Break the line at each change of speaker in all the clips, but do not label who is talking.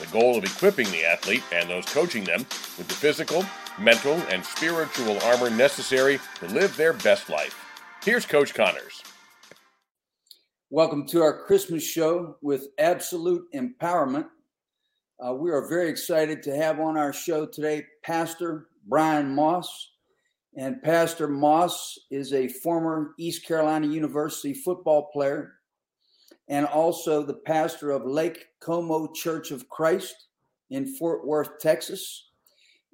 the goal of equipping the athlete and those coaching them with the physical, mental, and spiritual armor necessary to live their best life. Here's Coach Connors.
Welcome to our Christmas show with Absolute Empowerment. Uh, we are very excited to have on our show today Pastor Bryan Moss. And Pastor Moss is a former East Carolina University football player and also the pastor of Lake Como Church of Christ in Fort Worth, Texas.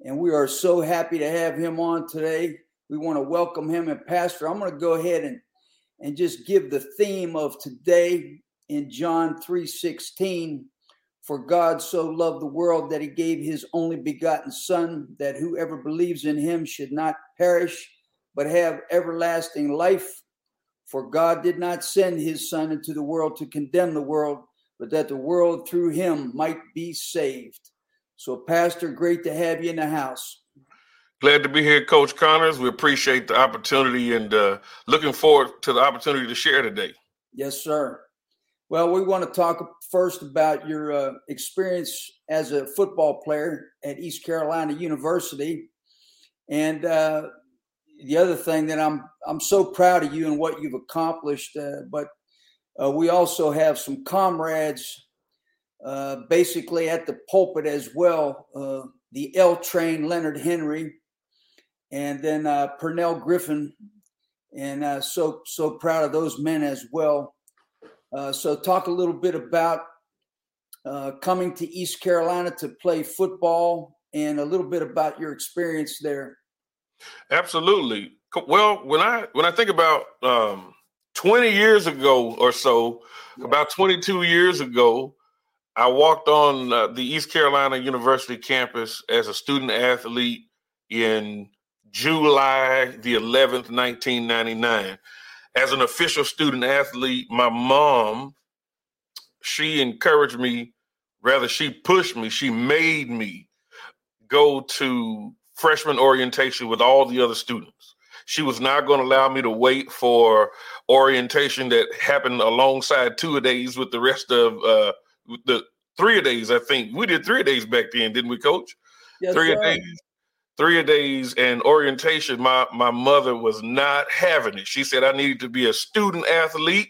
And we are so happy to have him on today. We want to welcome him. And, Pastor, I'm going to go ahead and, and just give the theme of today in John 3 16 for God so loved the world that he gave his only begotten Son, that whoever believes in him should not perish, but have everlasting life. For God did not send his Son into the world to condemn the world, but that the world through him might be saved. So, Pastor, great to have you in the house.
Glad to be here, Coach Connors. We appreciate the opportunity and uh, looking forward to the opportunity to share today.
Yes, sir. Well, we want to talk first about your uh, experience as a football player at East Carolina University, and uh, the other thing that I'm I'm so proud of you and what you've accomplished. Uh, but uh, we also have some comrades, uh, basically at the pulpit as well. Uh, the L Train, Leonard Henry, and then Pernell Griffin, and so so proud of those men as well. Uh, so, talk a little bit about uh, coming to East Carolina to play football and a little bit about your experience there.
Absolutely. Well, when I when I think about um, 20 years ago or so, yeah. about 22 years ago, I walked on uh, the East Carolina University campus as a student athlete in July the 11th, 1999 as an official student athlete, my mom, she encouraged me, rather, she pushed me, she made me go to freshman orientation with all the other students. She was not going to allow me to wait for orientation that happened alongside two a days with the rest of uh, the three a days. I think we did three a days back then, didn't we, Coach?
Yes,
three
a
days three a days and orientation, my my mother was not having it. She said I needed to be a student athlete,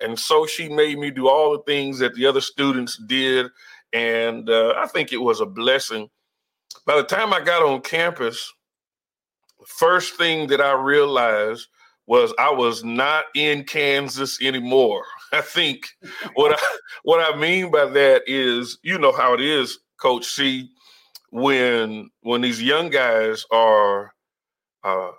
and so she made me do all the things that the other students did, and uh, I think it was a blessing. By the time I got on campus, the first thing that I realized was I was not in Kansas anymore. I think what I what I mean by that is, you know how it is, Coach C when when these young guys are uh,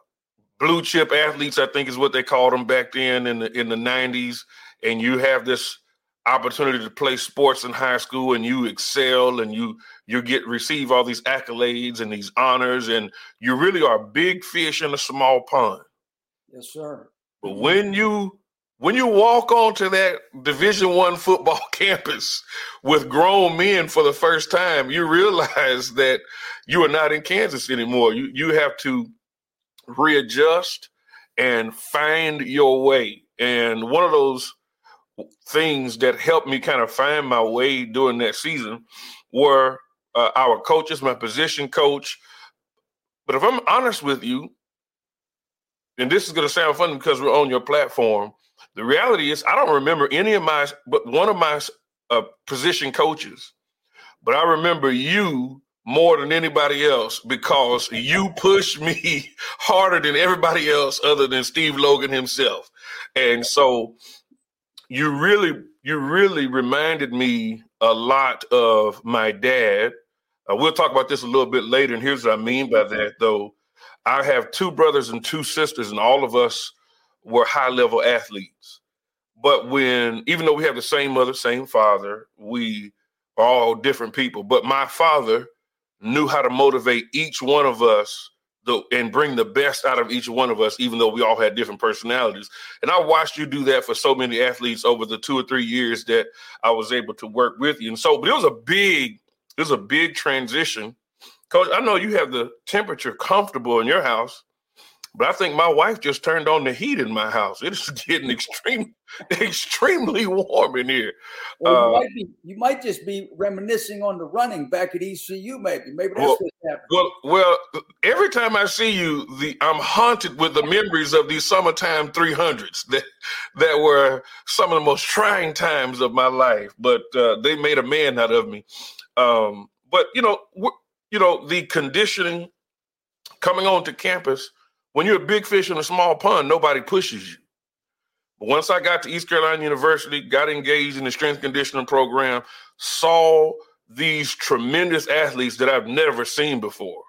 blue chip athletes, I think is what they called them back then in the in the '90s, and you have this opportunity to play sports in high school and you excel and you you get receive all these accolades and these honors and you really are a big fish in a small pond.
Yes sir.
But when you when you walk onto that division one football campus with grown men for the first time you realize that you are not in kansas anymore. You you have to readjust and find your way. And one of those things that helped me kind of find my way during that season were uh, our coaches my position coach but if i'm honest with you and this is going to sound funny because we're on your platform the reality is, I don't remember any of my, but one of my uh, position coaches, but I remember you more than anybody else because you pushed me harder than everybody else other than Steve Logan himself. And so you really, you really reminded me a lot of my dad. Uh, we'll talk about this a little bit later. And here's what I mean by that, though. I have two brothers and two sisters, and all of us were high level athletes. But when, even though we have the same mother, same father, we are all different people. But my father knew how to motivate each one of us the, and bring the best out of each one of us, even though we all had different personalities. And I watched you do that for so many athletes over the two or three years that I was able to work with you. And so, but it was a big, it was a big transition. Coach, I know you have the temperature comfortable in your house. But I think my wife just turned on the heat in my house. It is getting extreme, extremely warm in here.
Well, you, uh, might be, you, might just be reminiscing on the running back at ECU. Maybe, maybe that's
well,
what's happening.
Well, well, every time I see you, the I'm haunted with the memories of these summertime 300s that that were some of the most trying times of my life. But uh, they made a man out of me. Um, but you know, you know, the conditioning coming onto campus when you're a big fish in a small pond, nobody pushes you. But once I got to East Carolina University, got engaged in the strength conditioning program, saw these tremendous athletes that I've never seen before.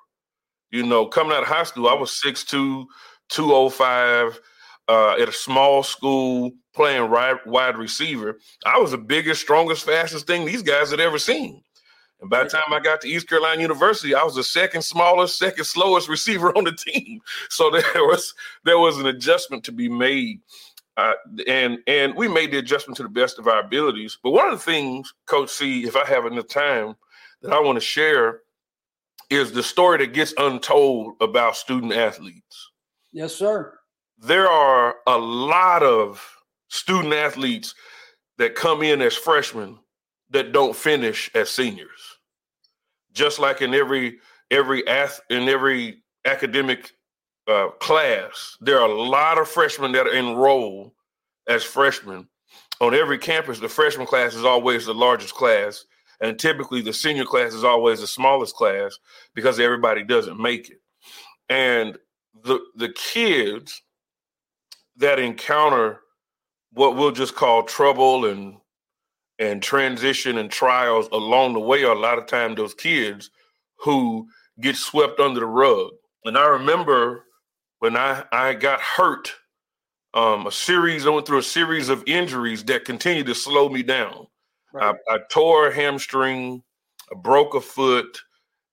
You know, coming out of high school, I was 6'2, 205 uh, at a small school playing wide receiver. I was the biggest, strongest, fastest thing these guys had ever seen. And by the time I got to East Carolina University, I was the second smallest, second slowest receiver on the team. So there was there was an adjustment to be made, uh, and and we made the adjustment to the best of our abilities. But one of the things, Coach C, if I have enough time, that I want to share is the story that gets untold about student athletes.
Yes, sir.
There are a lot of student athletes that come in as freshmen that don't finish as seniors just like in every every ath- in every academic uh, class, there are a lot of freshmen that are enrolled as freshmen. On every campus, the freshman class is always the largest class, and typically the senior class is always the smallest class because everybody doesn't make it. And the the kids that encounter what we'll just call trouble and and transition and trials along the way are a lot of time those kids who get swept under the rug. And I remember when I, I got hurt, um, a series, I went through a series of injuries that continued to slow me down. Right. I, I, tore a hamstring, I broke a foot,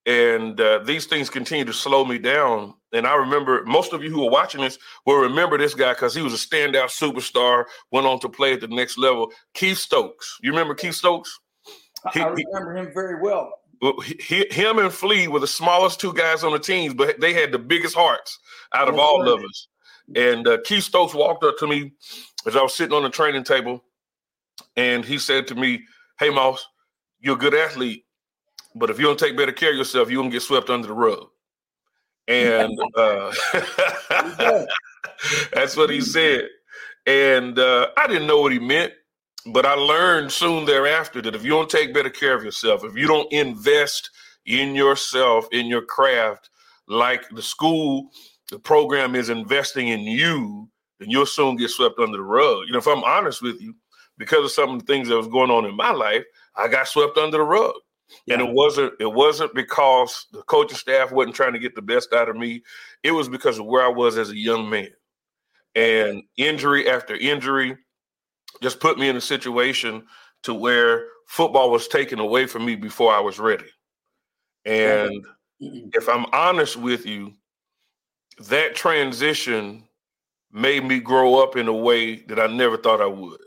and uh, these things continue to slow me down. And I remember most of you who are watching this will remember this guy because he was a standout superstar, went on to play at the next level. Keith Stokes. You remember Keith Stokes?
He, I remember him very well.
He, him and Flea were the smallest two guys on the teams, but they had the biggest hearts out of all of us. And uh, Keith Stokes walked up to me as I was sitting on the training table, and he said to me, "Hey, Moss, you're a good athlete, but if you don't take better care of yourself, you're gonna get swept under the rug." And uh, that's what he said. And uh, I didn't know what he meant, but I learned soon thereafter that if you don't take better care of yourself, if you don't invest in yourself, in your craft, like the school, the program is investing in you, then you'll soon get swept under the rug. You know, if I'm honest with you, because of some of the things that was going on in my life, I got swept under the rug. Yeah. And it wasn't it wasn't because the coaching staff wasn't trying to get the best out of me. It was because of where I was as a young man. And injury after injury just put me in a situation to where football was taken away from me before I was ready. And if I'm honest with you, that transition made me grow up in a way that I never thought I would.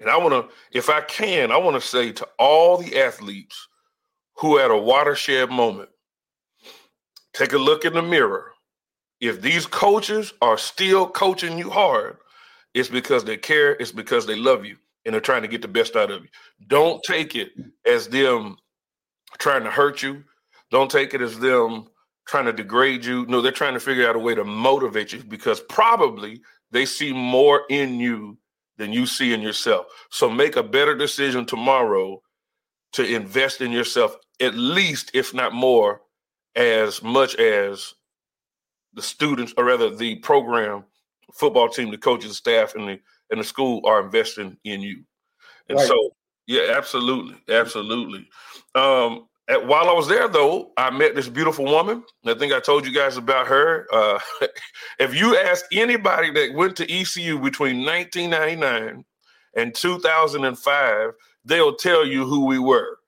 And I want to, if I can, I want to say to all the athletes who had a watershed moment. Take a look in the mirror. If these coaches are still coaching you hard, it's because they care, it's because they love you, and they're trying to get the best out of you. Don't take it as them trying to hurt you. Don't take it as them trying to degrade you. No, they're trying to figure out a way to motivate you because probably they see more in you than you see in yourself. So make a better decision tomorrow to invest in yourself at least, if not more, as much as the students, or rather the program, football team, the coaches, staff, and the and the school are investing in you. And right. so, yeah, absolutely, absolutely. Um, at, while I was there, though, I met this beautiful woman. I think I told you guys about her. Uh, if you ask anybody that went to ECU between 1999 and 2005, they'll tell you who we were.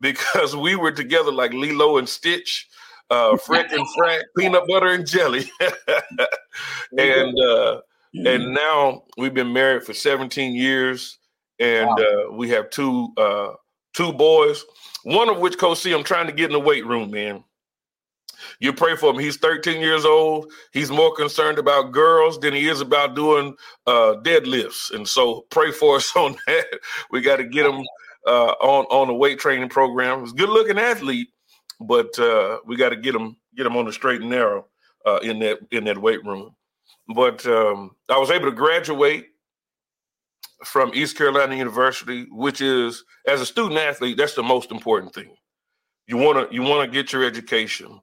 because we were together like Lilo and Stitch, uh, Frick and Frank, peanut butter and jelly, and uh, and now we've been married for 17 years, and wow. uh, we have two uh, two boys. One of which, Coach C, I'm trying to get in the weight room, man. You pray for him. He's 13 years old. He's more concerned about girls than he is about doing uh, deadlifts. And so pray for us on that. We got to get him uh, on on the weight training program. He's a good looking athlete, but uh, we got to get him get him on the straight and narrow uh, in that in that weight room. But um, I was able to graduate from East Carolina University, which is as a student athlete, that's the most important thing. You want to you want to get your education.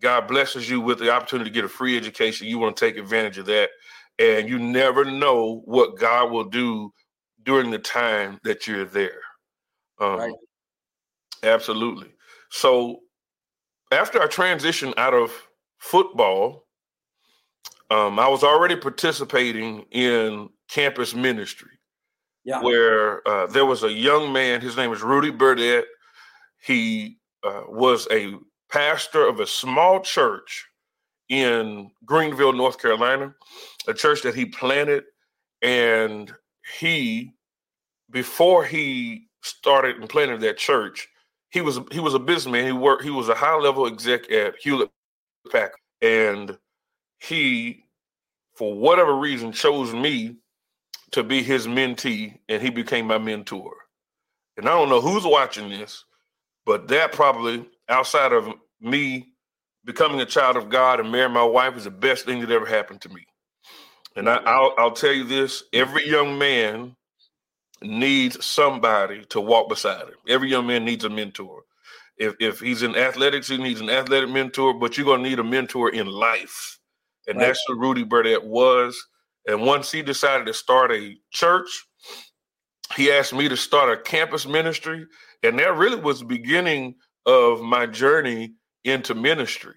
God blesses you with the opportunity to get a free education. You want to take advantage of that, and you never know what God will do during the time that you're there. Um, right. Absolutely. So after I transitioned out of football, um, I was already participating in campus ministry yeah. where uh, there was a young man. His name was Rudy Burdett. He uh, was a pastor of a small church in Greenville, North Carolina, a church that he planted. And he, before he started and planted that church, he was he was a businessman. He worked. He was a high level exec at Hewlett Packard, and he, for whatever reason, chose me to be his mentee, and he became my mentor. And I don't know who's watching this, but that probably outside of me becoming a child of God and marrying my wife is the best thing that ever happened to me. And I, mm. will I'll tell you this: every young man needs somebody to walk beside him. Every young man needs a mentor. If if he's in athletics, he needs an athletic mentor, but you're gonna need a mentor in life. And right. that's what Rudy Burdett was. And once he decided to start a church, he asked me to start a campus ministry. And that really was the beginning of my journey into ministry.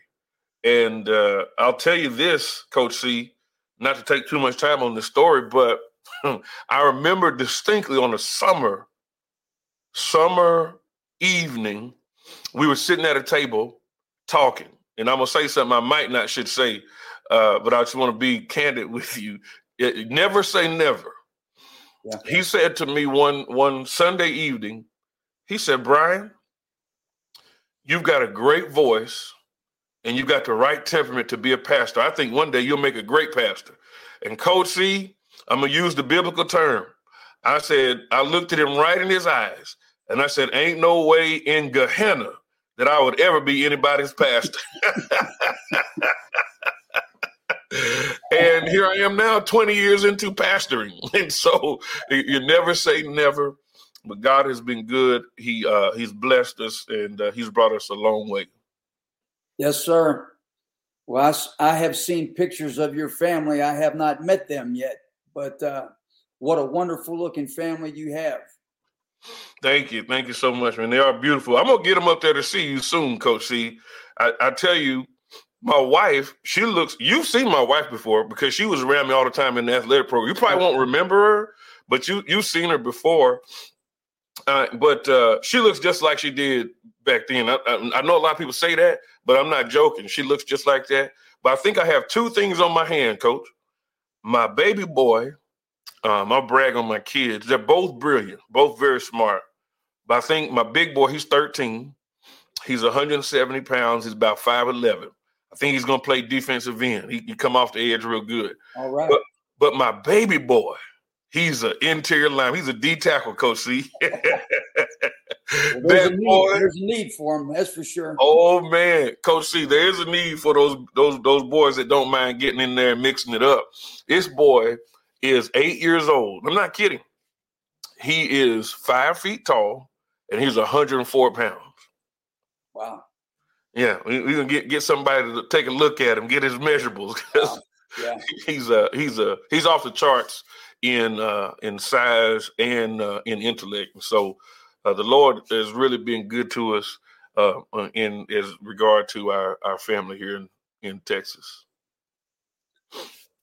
And uh, I'll tell you this, Coach C, not to take too much time on the story, but I remember distinctly on a summer, summer evening, we were sitting at a table talking. And I'm gonna say something I might not should say, uh, but I just want to be candid with you. It, never say never. Yeah. He said to me one one Sunday evening, he said, Bryan, you've got a great voice and you've got the right temperament to be a pastor. I think one day you'll make a great pastor. And Coach C, I'm gonna use the biblical term. I said, I looked at him right in his eyes, and I said, Ain't no way in Gehenna that I would ever be anybody's pastor. and here I am now, 20 years into pastoring. And so you never say never, but God has been good. He uh, He's blessed us and uh, He's brought us a long way.
Yes, sir. Well, I, I, have seen pictures of your family. I have not met them yet, but uh, what a wonderful looking family you have.
Thank you. Thank you so much, man. They are beautiful. I'm going to get them up there to see you soon, Coach C. I, I tell you, my wife, she looks, you've seen my wife before because she was around me all the time in the athletic program. You probably won't remember her, but you, you've seen her before. Uh, but uh, she looks just like she did back then. I, I, I, know a lot of people say that, but I'm not joking. She looks just like that. But I think I have two things on my hand, coach. My baby boy, um, I'll brag on my kids. They're both brilliant, both very smart. But I think my big boy, he's 13. He's 170 pounds. He's about 5'11. I think he's going to play defensive end. He can come off the edge real good.
All right.
But, but my baby boy, he's an interior line. He's a D tackle, Coach C. well,
there's, a boy, there's a need for him. That's for sure.
Oh man, Coach C, there is a need for those those those boys that don't mind getting in there and mixing it up. This boy is eight years old. I'm not kidding. He is five feet tall and he's 104 pounds.
Wow.
Yeah, we, we gonna get get somebody to take a look at him, get his measurables. Wow. Yeah. he's a he's a he's off the charts in uh, in size and uh, in intellect. So uh, the Lord has really been good to us uh, in as regard to our our family here in in Texas.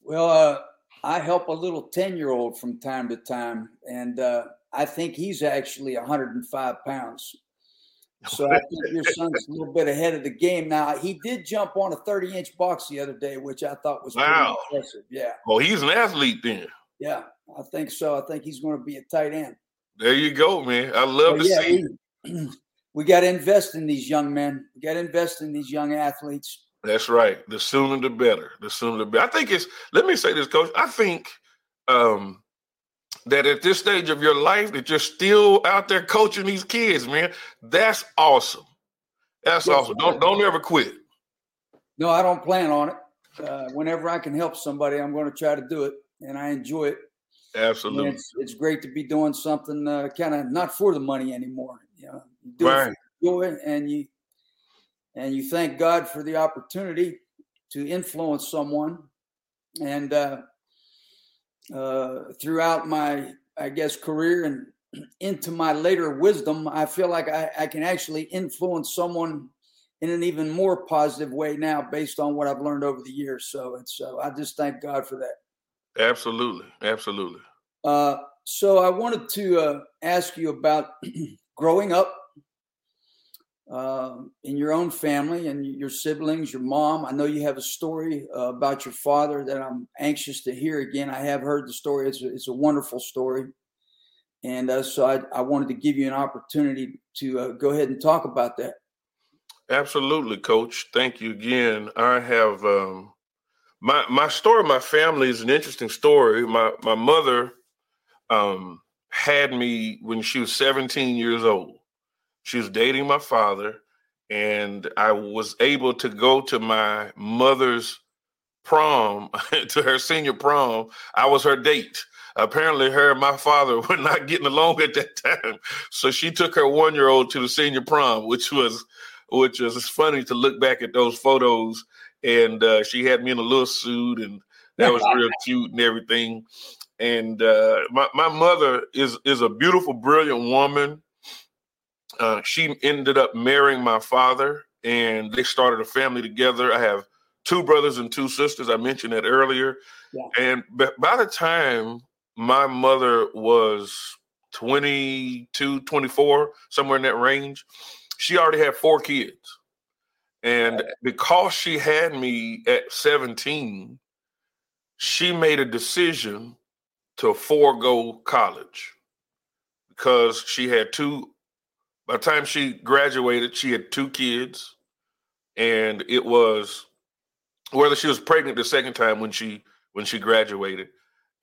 Well, uh, I help a little 10 year old from time to time, and uh, I think he's actually 105 pounds. So I think your son's a little bit ahead of the game now. He did jump on a 30 inch box the other day, which I thought was wow. impressive. Yeah.
Well, he's an athlete then.
Yeah, I think so. I think he's going to be a tight end.
There you go, man. I love but to yeah, see.
We, we got to invest in these young men. We got to invest in these young athletes.
That's right. The sooner the better. The sooner the better. I think it's. Let me say this, coach. I think um, that at this stage of your life, that you're still out there coaching these kids, man. That's awesome. That's yes, awesome. Don't don't ever quit.
No, I don't plan on it. Uh, whenever I can help somebody, I'm going to try to do it, and I enjoy it.
Absolutely,
it's, it's, great to be doing something uh, kind of not for the money anymore. You know, you do right. it joy, and you and you thank God for the opportunity to influence someone. And uh, uh, throughout my, I guess, career and into my later wisdom, I feel like I, I can actually influence someone in an even more positive way now, based on what I've learned over the years. So it's, uh, I just thank God for that.
Absolutely, absolutely.
Uh, so I wanted to uh, ask you about growing up uh, in your own family and your siblings, your mom. I know you have a story uh, about your father that I'm anxious to hear again. I have heard the story, it's a, it's a wonderful story. And uh, so I, I, wanted to give you an opportunity to uh, go ahead and talk about that.
Absolutely, Coach. Thank you again. I have um, my my story. My family is an interesting story. My my mother um, had me when she was 17 years old she was dating my father, and I was able to go to my mother's prom, to her senior prom. I was her date. Apparently, her and my father were not getting along at that time, so she took her one year old to the senior prom, which was which was funny to look back at those photos. And uh, she had me in a little suit, and that was real cute and everything. And uh, my my mother is is a beautiful, brilliant woman. Uh, she ended up marrying my father, and they started a family together. I have two brothers and two sisters. I mentioned that earlier. Yeah. And by the time my mother was 22, 24, somewhere in that range, she already had four kids. And because she had me at 17, she made a decision to forego college. Because she had two by the time she graduated, she had two kids, and it was whether she was pregnant the second time when she when she graduated,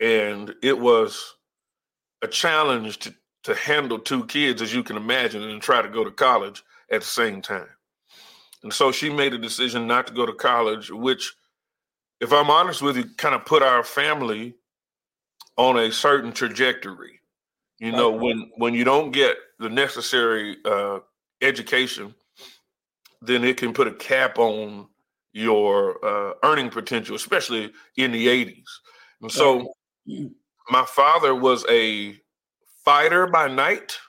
and it was a challenge to to handle two kids, as you can imagine, and try to go to college at the same time. And so she made a decision not to go to college, which, if I'm honest with you, kind of put our family on a certain trajectory. You know, when when you don't get the necessary uh, education, then it can put a cap on your uh, earning potential, especially in the '80s. And so, my father was a fighter by night,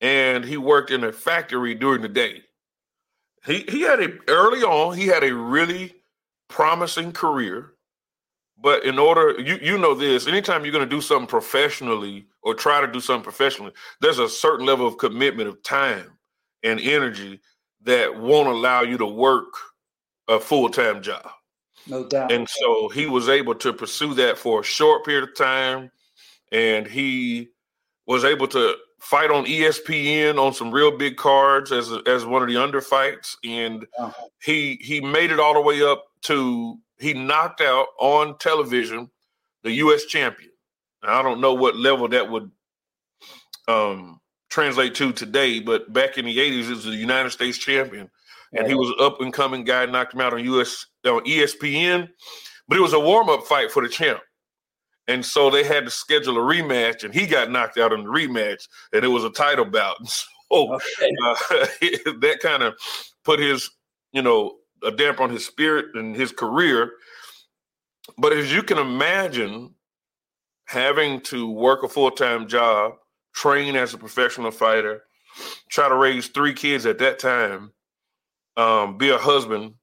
and he worked in a factory during the day. He he had a early on. He had a really promising career but in order, you you know this, anytime you're going to do something professionally or try to do something professionally, there's a certain level of commitment of time and energy that won't allow you to work a full time job.
No doubt.
And so he was able to pursue that for a short period of time, and he was able to fight on ESPN on some real big cards as as one of the underfights, and he he made it all the way up to he knocked out on television the U.S. champion. Now, I don't know what level that would um, translate to today, but back in the 80s, it was the United States champion. And he was an up and coming guy, knocked him out on US on ESPN, but it was a warm up fight for the champ. And so they had to schedule a rematch, and he got knocked out in the rematch, and it was a title bout. And so okay. uh, that kind of put his, you know, a damp on his spirit and his career. But as you can imagine, having to work a full time job, train as a professional fighter, try to raise three kids at that time, um, be a husband,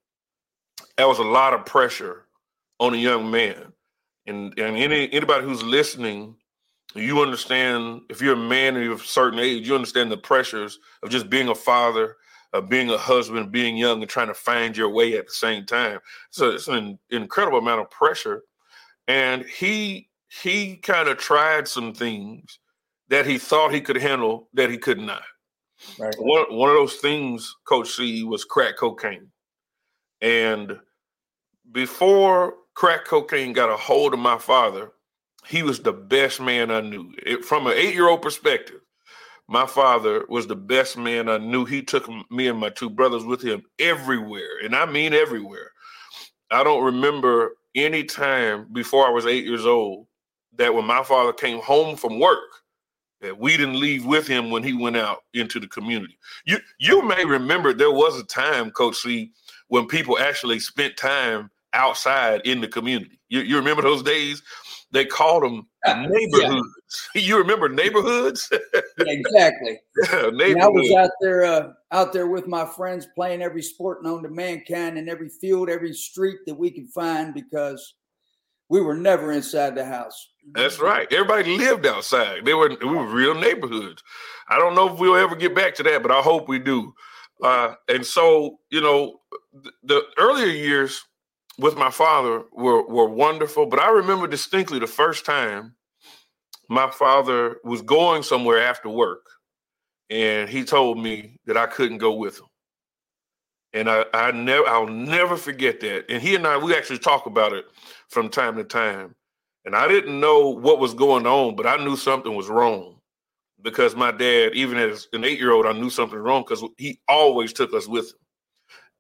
that was a lot of pressure on a young man. And and any anybody who's listening you understand if you're a man and you're of a certain age, you understand the pressures of just being a father, of being a husband, being young, and trying to find your way at the same time. So it's an incredible amount of pressure. And he he kind of tried some things that he thought he could handle that he could not. Right. One one of those things, Coach C, was crack cocaine. And before crack cocaine got a hold of my father, he was the best man I knew. It, from an eight year old perspective, my father was the best man I knew. He took me and my two brothers with him everywhere, and I mean everywhere. I don't remember any time before I was eight years old that when my father came home from work, that we didn't leave with him when he went out into the community. You you may remember there was a time, Coach C, when people actually spent time outside in the community. You, you remember those days? They called them neighborhoods. Yeah. You remember neighborhoods?
yeah, exactly. neighborhoods. I was out there, uh, out there with my friends, playing every sport known to mankind in every field, every street that we could find, because we were never inside the house.
That's right. Everybody lived outside. They were we were real neighborhoods. I don't know if we'll ever get back to that, but I hope we do. Uh, and so, you know, the, the earlier years with my father were were wonderful. But I remember distinctly the first time my father was going somewhere after work, and he told me that I couldn't go with him. And I, I never, I'll never forget that. And he and I, we actually talk about it from time to time. And I didn't know what was going on, but I knew something was wrong because my dad, even as an eight year old, I knew something was wrong because he always took us with him.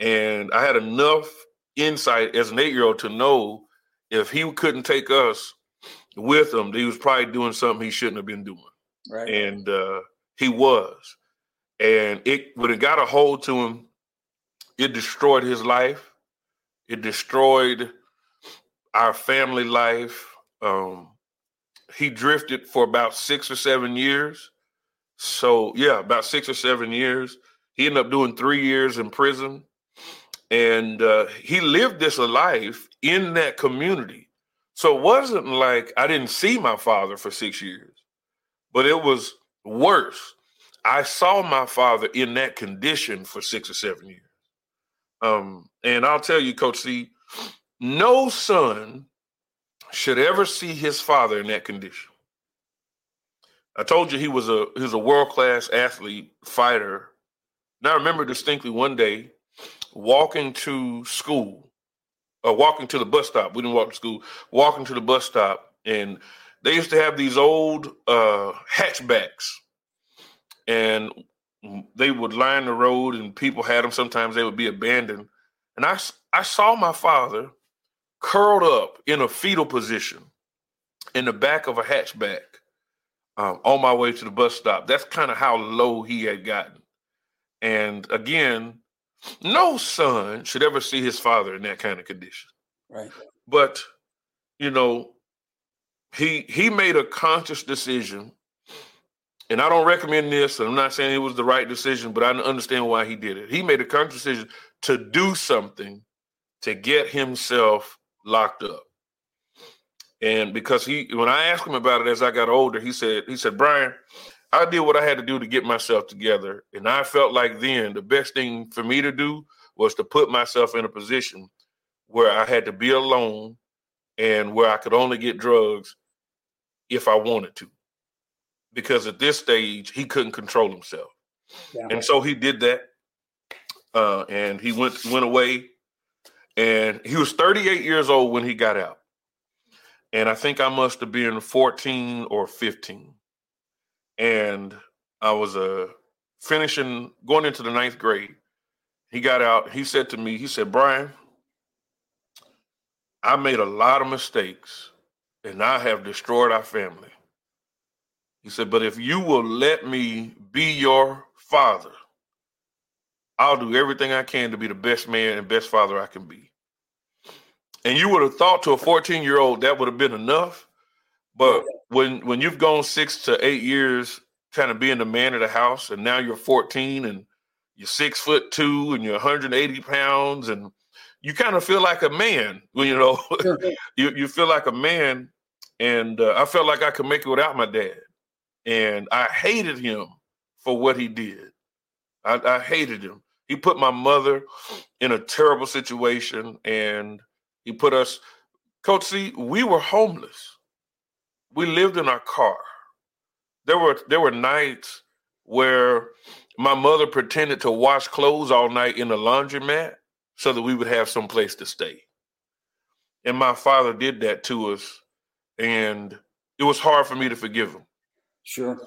And I had enough insight as an eight year old to know if he couldn't take us with him, he was probably doing something he shouldn't have been doing. Right. And uh, he was. And it when it got a hold to him, it destroyed his life. It destroyed our family life. Um, he drifted for about six or seven years. So yeah, about six or seven years. He ended up doing three years in prison and uh, he lived this life in that community. So it wasn't like I didn't see my father for six years, but it was worse. I saw my father in that condition for six or seven years. Um, and I'll tell you, Coach C, no son should ever see his father in that condition. I told you he was a he was a world class athlete, fighter. Now I remember distinctly one day walking to school or walking to the bus stop. We didn't walk to school, walking to the bus stop. And they used to have these old uh, hatchbacks. And they would line the road and people had them. Sometimes they would be abandoned. And I, I saw my father curled up in a fetal position in the back of a hatchback um, on my way to the bus stop. That's kind of how low he had gotten. And again, no son should ever see his father in that kind of condition.
Right.
But, you know, he he made a conscious decision. And I don't recommend this, and I'm not saying it was the right decision, but I understand why he did it. He made a conscious decision to do something to get himself locked up. And because he when I asked him about it as I got older, he said, he said, Bryan, I did what I had to do to get myself together. And I felt like then the best thing for me to do was to put myself in a position where I had to be alone and where I could only get drugs if I wanted to. Because at this stage, he couldn't control himself. Yeah. And so he did that. Uh, and he went went away. And he was 38 years old when he got out. And I think I must have been 14 or 15 and I was uh, finishing going into the ninth grade. He got out. He said to me, he said, Bryan, I made a lot of mistakes and I have destroyed our family. He said, but if you will let me be your father, I'll do everything I can to be the best man and best father I can be. And you would have thought to a 14 year old that would have been enough. But when when you've gone six to eight years kind of being the man of the house, and now you're 14 and you're six foot two and you're 180 pounds, and you kind of feel like a man. You know, you you feel like a man. and uh, I felt like I could make it without my dad, and I hated him for what he did. I, I hated him. He put my mother in a terrible situation, and he put us. Coach, see, we were homeless. We lived in our car. There were there were nights where my mother pretended to wash clothes all night in the laundromat so that we would have some place to stay. And my father did that to us, and it was hard for me to forgive him.
Sure.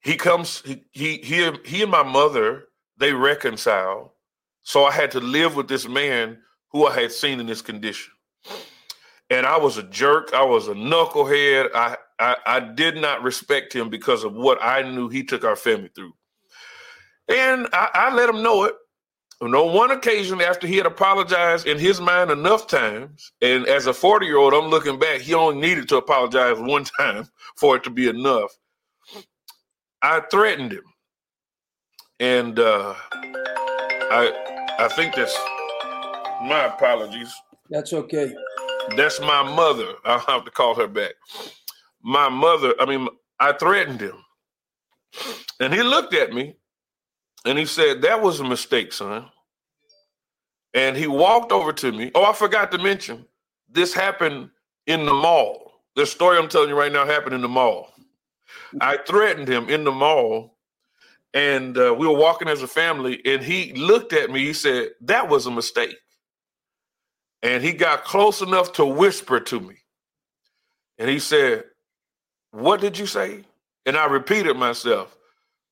He comes, he he he, he and my mother, they reconcile. So I had to live with this man who I had seen in this condition. And I was a jerk. I was a knucklehead. I, I, I did not respect him because of what I knew he took our family through. And I, I let him know it. And on one occasion, after he had apologized in his mind enough times, and as a 40 year old, I'm looking back, he only needed to apologize one time for it to be enough. I threatened him. And uh, I, I think that's my apologies.
That's okay.
That's my mother. I'll have to call her back. My mother, I mean, I threatened him. And he looked at me and he said, That was a mistake, son. And he walked over to me. Oh, I forgot to mention, this happened in the mall. This story I'm telling you right now happened in the mall. I threatened him in the mall, and uh, we were walking as a family, and he looked at me. He said, That was a mistake. And he got close enough to whisper to me. And he said, What did you say? And I repeated myself.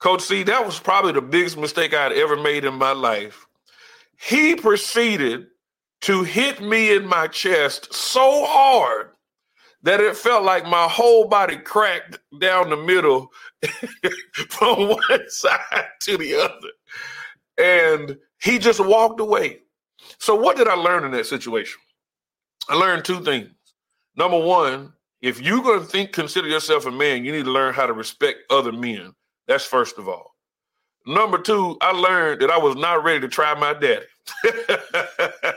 Coach C, that was probably the biggest mistake I had ever made in my life. He proceeded to hit me in my chest so hard that it felt like my whole body cracked down the middle from one side to the other. And he just walked away. So, what did I learn in that situation? I learned two things. Number one, if you're going to think, consider yourself a man, you need to learn how to respect other men. That's first of all. Number two, I learned that I was not ready to try my daddy. that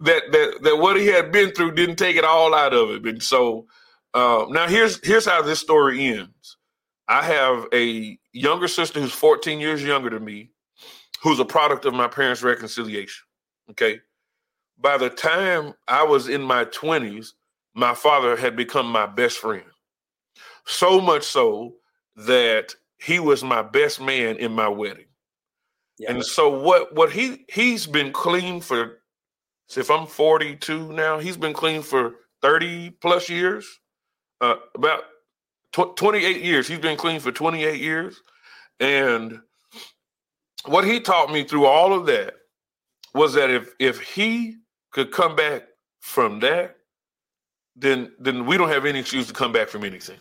that that what he had been through didn't take it all out of him. And so uh, now here's here's how this story ends. I have a younger sister who's 14 years younger than me, who's a product of my parents' reconciliation. Okay. By the time I was in my 20s, my father had become my best friend. So much so that he was my best man in my wedding. Yeah. And so what what he he's been clean for if I'm 42 now, he's been clean for 30 plus years. Uh, about tw- 28 years. He's been clean for 28 years. And what he taught me through all of that was that if if he could come back from that, then then we don't have any excuse to come back from anything.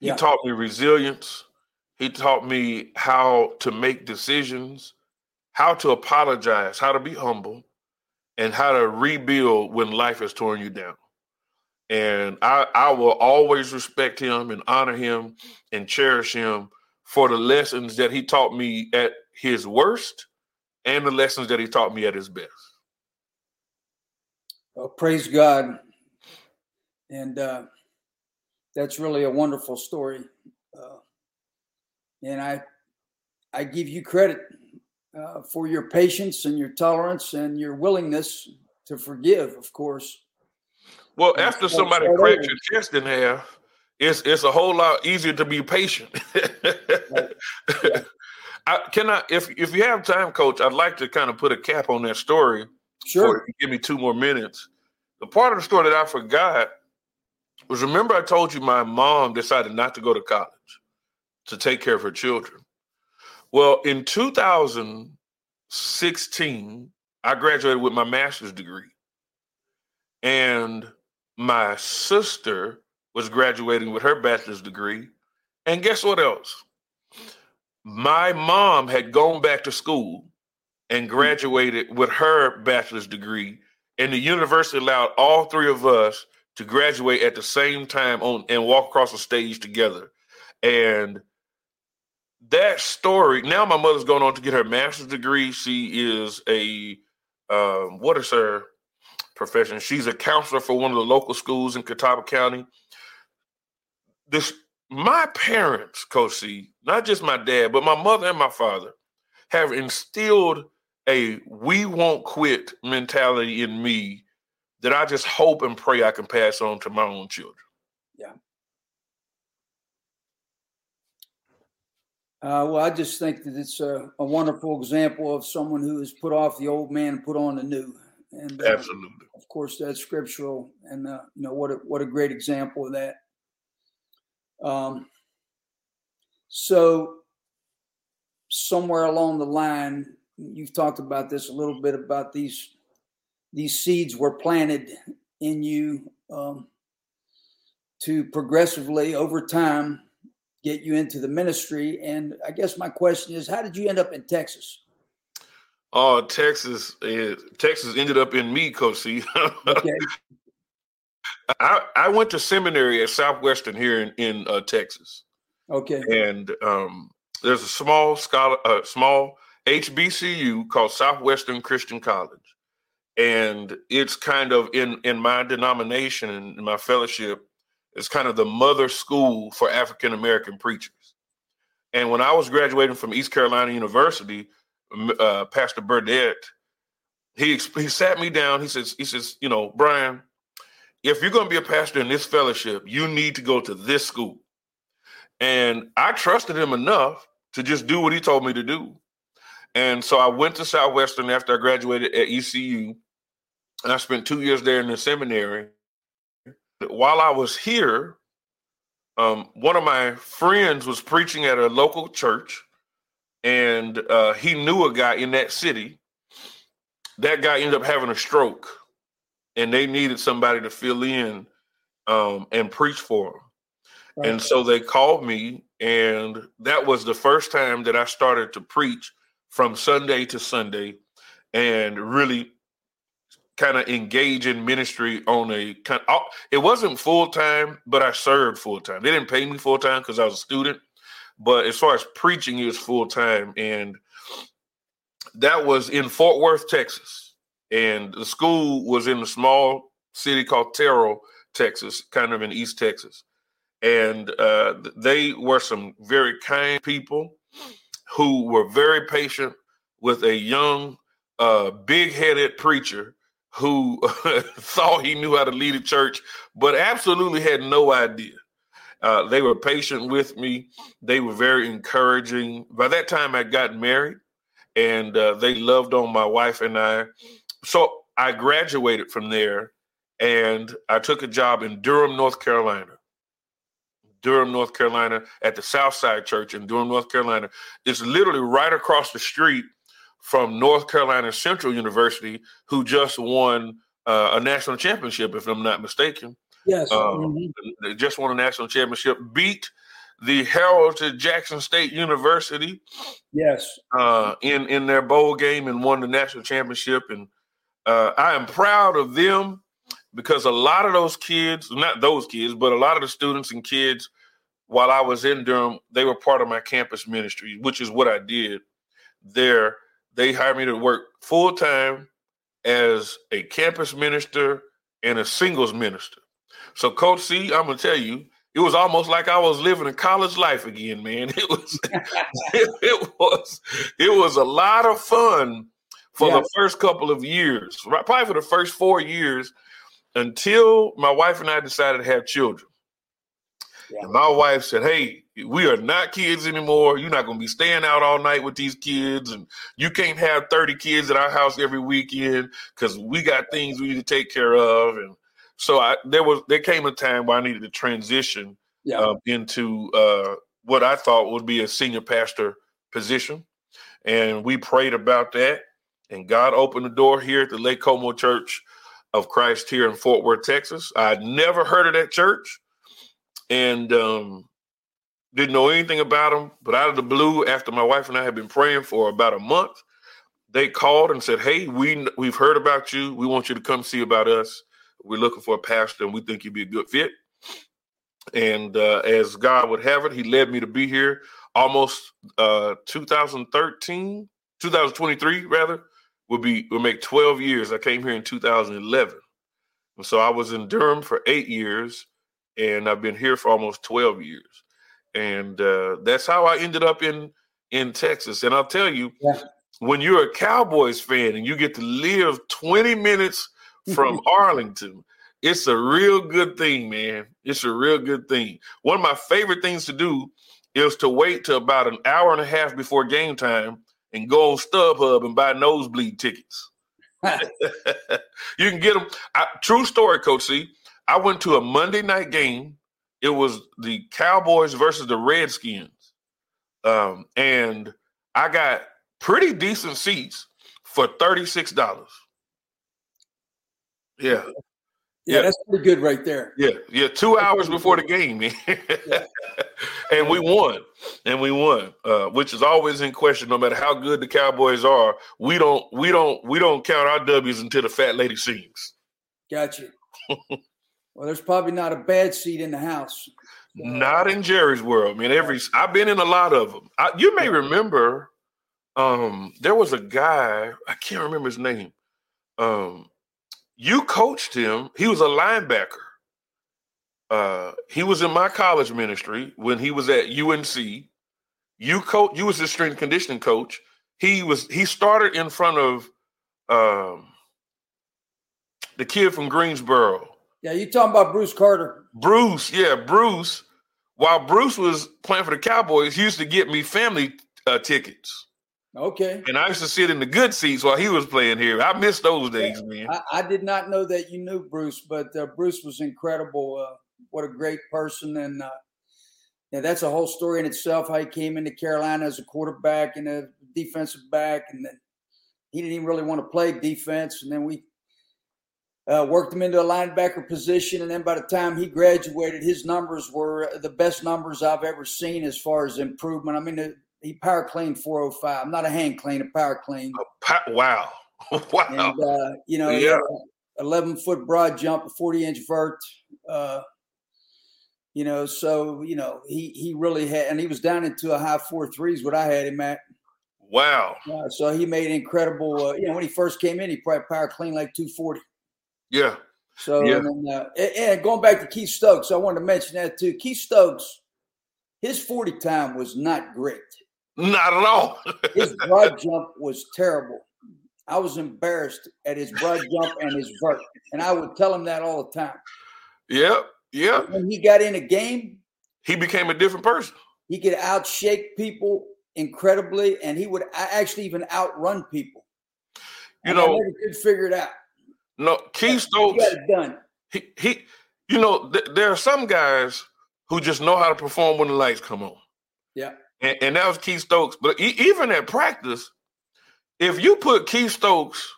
He yeah. taught me resilience. He taught me how to make decisions, how to apologize, how to be humble, and how to rebuild when life has torn you down. And I, I will always respect him and honor him and cherish him for the lessons that he taught me at his worst and the lessons that he taught me at his best.
Well, praise God. And uh, that's really a wonderful story. Uh, and I, I give you credit uh, for your patience and your tolerance and your willingness to forgive, of course.
Well, after somebody cracks your chest in half, it's it's a whole lot easier to be patient. I, can I, if if you have time, Coach, I'd like to kind of put a cap on that story.
Sure.
Give me two more minutes. The part of the story that I forgot was remember I told you my mom decided not to go to college to take care of her children. Well, in 2016, I graduated with my master's degree. And my sister was graduating with her bachelor's degree. And guess what else? My mom had gone back to school and graduated with her bachelor's degree. And the university allowed all three of us to graduate at the same time on and walk across the stage together. And that story, now my mother's going on to get her master's degree. She is a um, what is her profession. She's a counselor for one of the local schools in Catawba County. This my parents, Coach C, not just my dad, but my mother and my father, have instilled a we won't quit mentality in me that I just hope and pray I can pass on to my own children.
Yeah. Uh, well, I just think that it's a, a, wonderful example of someone who has put off the old man and put on the new. And
uh, absolutely,
of course, that's scriptural, and uh, you know what a, what a great example of that. Um, so somewhere along the line, you've talked about this a little bit about these these seeds were planted in you um, to progressively over time get you into the ministry. And I guess my question is, how did you end up in Texas?
Oh, Texas! Uh, Texas ended up in me, Coach C. okay. I, I went to seminary at Southwestern here in, in uh, Texas.
Okay.
And um, there's a small scholar, uh, small HBCU called Southwestern Christian College, and it's kind of in in my denomination and my fellowship. It's kind of the mother school for African American preachers. And when I was graduating from East Carolina University, uh, Pastor Burdett, he he sat me down. He says he says, you know, Bryan, if you're going to be a pastor in this fellowship, you need to go to this school. And I trusted him enough to just do what he told me to do. And so I went to Southwestern after I graduated at ECU. And I spent two years there in the seminary. While I was here, um, one of my friends was preaching at a local church, and uh, he knew a guy in that city. That guy ended up having a stroke and they needed somebody to fill in um, and preach for them. Right. And so they called me, and that was the first time that I started to preach from Sunday to Sunday and really kind of engage in ministry on a kind of, it wasn't full time, but I served full time. They didn't pay me full time because I was a student, but as far as preaching, it was full time. And that was in Fort Worth, Texas and the school was in a small city called Terrell, Texas, kind of in East Texas. And uh, they were some very kind people who were very patient with a young, uh, big headed preacher who thought he knew how to lead a church, but absolutely had no idea. Uh, they were patient with me. They were very encouraging. By that time, I got married, and uh, they loved on my wife and I so I graduated from there and I took a job in Durham, North Carolina. Durham, North Carolina, at the Southside Church in Durham, North Carolina. It's literally right across the street from North Carolina Central University, who just won uh, a national championship, if I'm not mistaken.
Yes. Um, mm-hmm.
They just won a national championship, beat the Herald to Jackson State University.
Yes.
Uh, in in their bowl game and won the national championship and uh, I am proud of them because a lot of those kids, not those kids, but a lot of the students and kids, while I was in Durham, they were part of my campus ministry, which is what I did there. They hired me to work full time as a campus minister and a singles minister. So, Coach C, I'm gonna tell you, it was almost like I was living a college life again, man. It was, it, it was, it was a lot of fun for the first couple of years, right? Probably for the first four years until my wife and I decided to have children. Yeah. And my wife said, Hey, we are not kids anymore. You're not going to be staying out all night with these kids. And you can't have 30 kids at our house every weekend because we got things we need to take care of. And so I, there was, there came a time where I needed to transition yeah. uh, into uh, what I thought would be a senior pastor position. And we prayed about that and God opened the door here at the Lake Como Church of Christ here in Fort Worth, Texas. I'd never heard of that church and um, didn't know anything about them. But out of the blue, after my wife and I had been praying for about a month, they called and said, "Hey, we we've heard about you. We want you to come see about us. We're looking for a pastor, and we think you'd be a good fit." And uh, as God would have it, He led me to be here almost uh, 2013, 2023 rather will be will make 12 years. I came here in 2011. And so I was in Durham for eight years, and I've been here for almost 12 years. And uh, that's how I ended up in in Texas. And I'll tell you, yeah. when you're a Cowboys fan and you get to live 20 minutes from Arlington, it's a real good thing, man. It's a real good thing. One of my favorite things to do is to wait till about an hour and a half before game time and go on StubHub and buy nosebleed tickets. you can get them. I, true story, Coach C. I went to a Monday night game. It was the Cowboys versus the Redskins. Um, and I got pretty decent seats for $36. Yeah.
Yeah, that's pretty good right there.
Yeah, yeah. Two hours before the game, man. and we won, and we won, uh, which is always in question. No matter how good the Cowboys are, we don't, we don't, we don't count our W's until the fat lady sings.
Gotcha. well, there's probably not a bad seat in the house.
Not in Jerry's world, man. Every I've been in a lot of them. I, you may remember, um, there was a guy I can't remember his name. Um, you coached him. He was a linebacker. Uh, he was in my college ministry when he was at UNC. You coach. You was his strength conditioning coach. He was. He started in front of um, the kid from Greensboro.
Yeah, you talking about Bruce Carter?
Bruce, yeah, Bruce. While Bruce was playing for the Cowboys, he used to get me family uh, tickets.
Okay.
And I used to sit in the good seats while he was playing here. I missed those days, man.
I, I, did not know that you knew Bruce, but uh, Bruce was incredible. Uh, what a great person. And uh, yeah, that's a whole story in itself how he came into Carolina as a quarterback and a defensive back. And then he didn't even really want to play defense. And then we uh, worked him into a linebacker position. And then by the time he graduated, his numbers were the best numbers I've ever seen as far as improvement. I mean, he power cleaned 405. I'm Not a hand clean, a power clean.
Wow. wow.
And, uh, you know, yeah. 11 foot broad jump, 40 inch vert. Uh, you know, so, you know, he, he really had, and he was down into a high four threes, what I had him at.
Wow.
Uh, so he made incredible, uh, you know, when he first came in, he probably power clean like 240.
Yeah.
So, yeah. And, uh, and going back to Keith Stokes, I wanted to mention that too. Keith Stokes, his 40 time was not great.
Not at all.
his broad jump was terrible. I was embarrassed at his broad jump and his vert, and I would tell him that all the time.
Yep, yep.
When he got in a game,
he became a different person.
He could outshake people incredibly, and he would actually even outrun people.
You and know, I
never could figure it out.
No, Keith Stokes
done.
He, he, you know, th- there are some guys who just know how to perform when the lights come on.
Yeah
and, and that was Keith Stokes. But e- even at practice, if you put Keith Stokes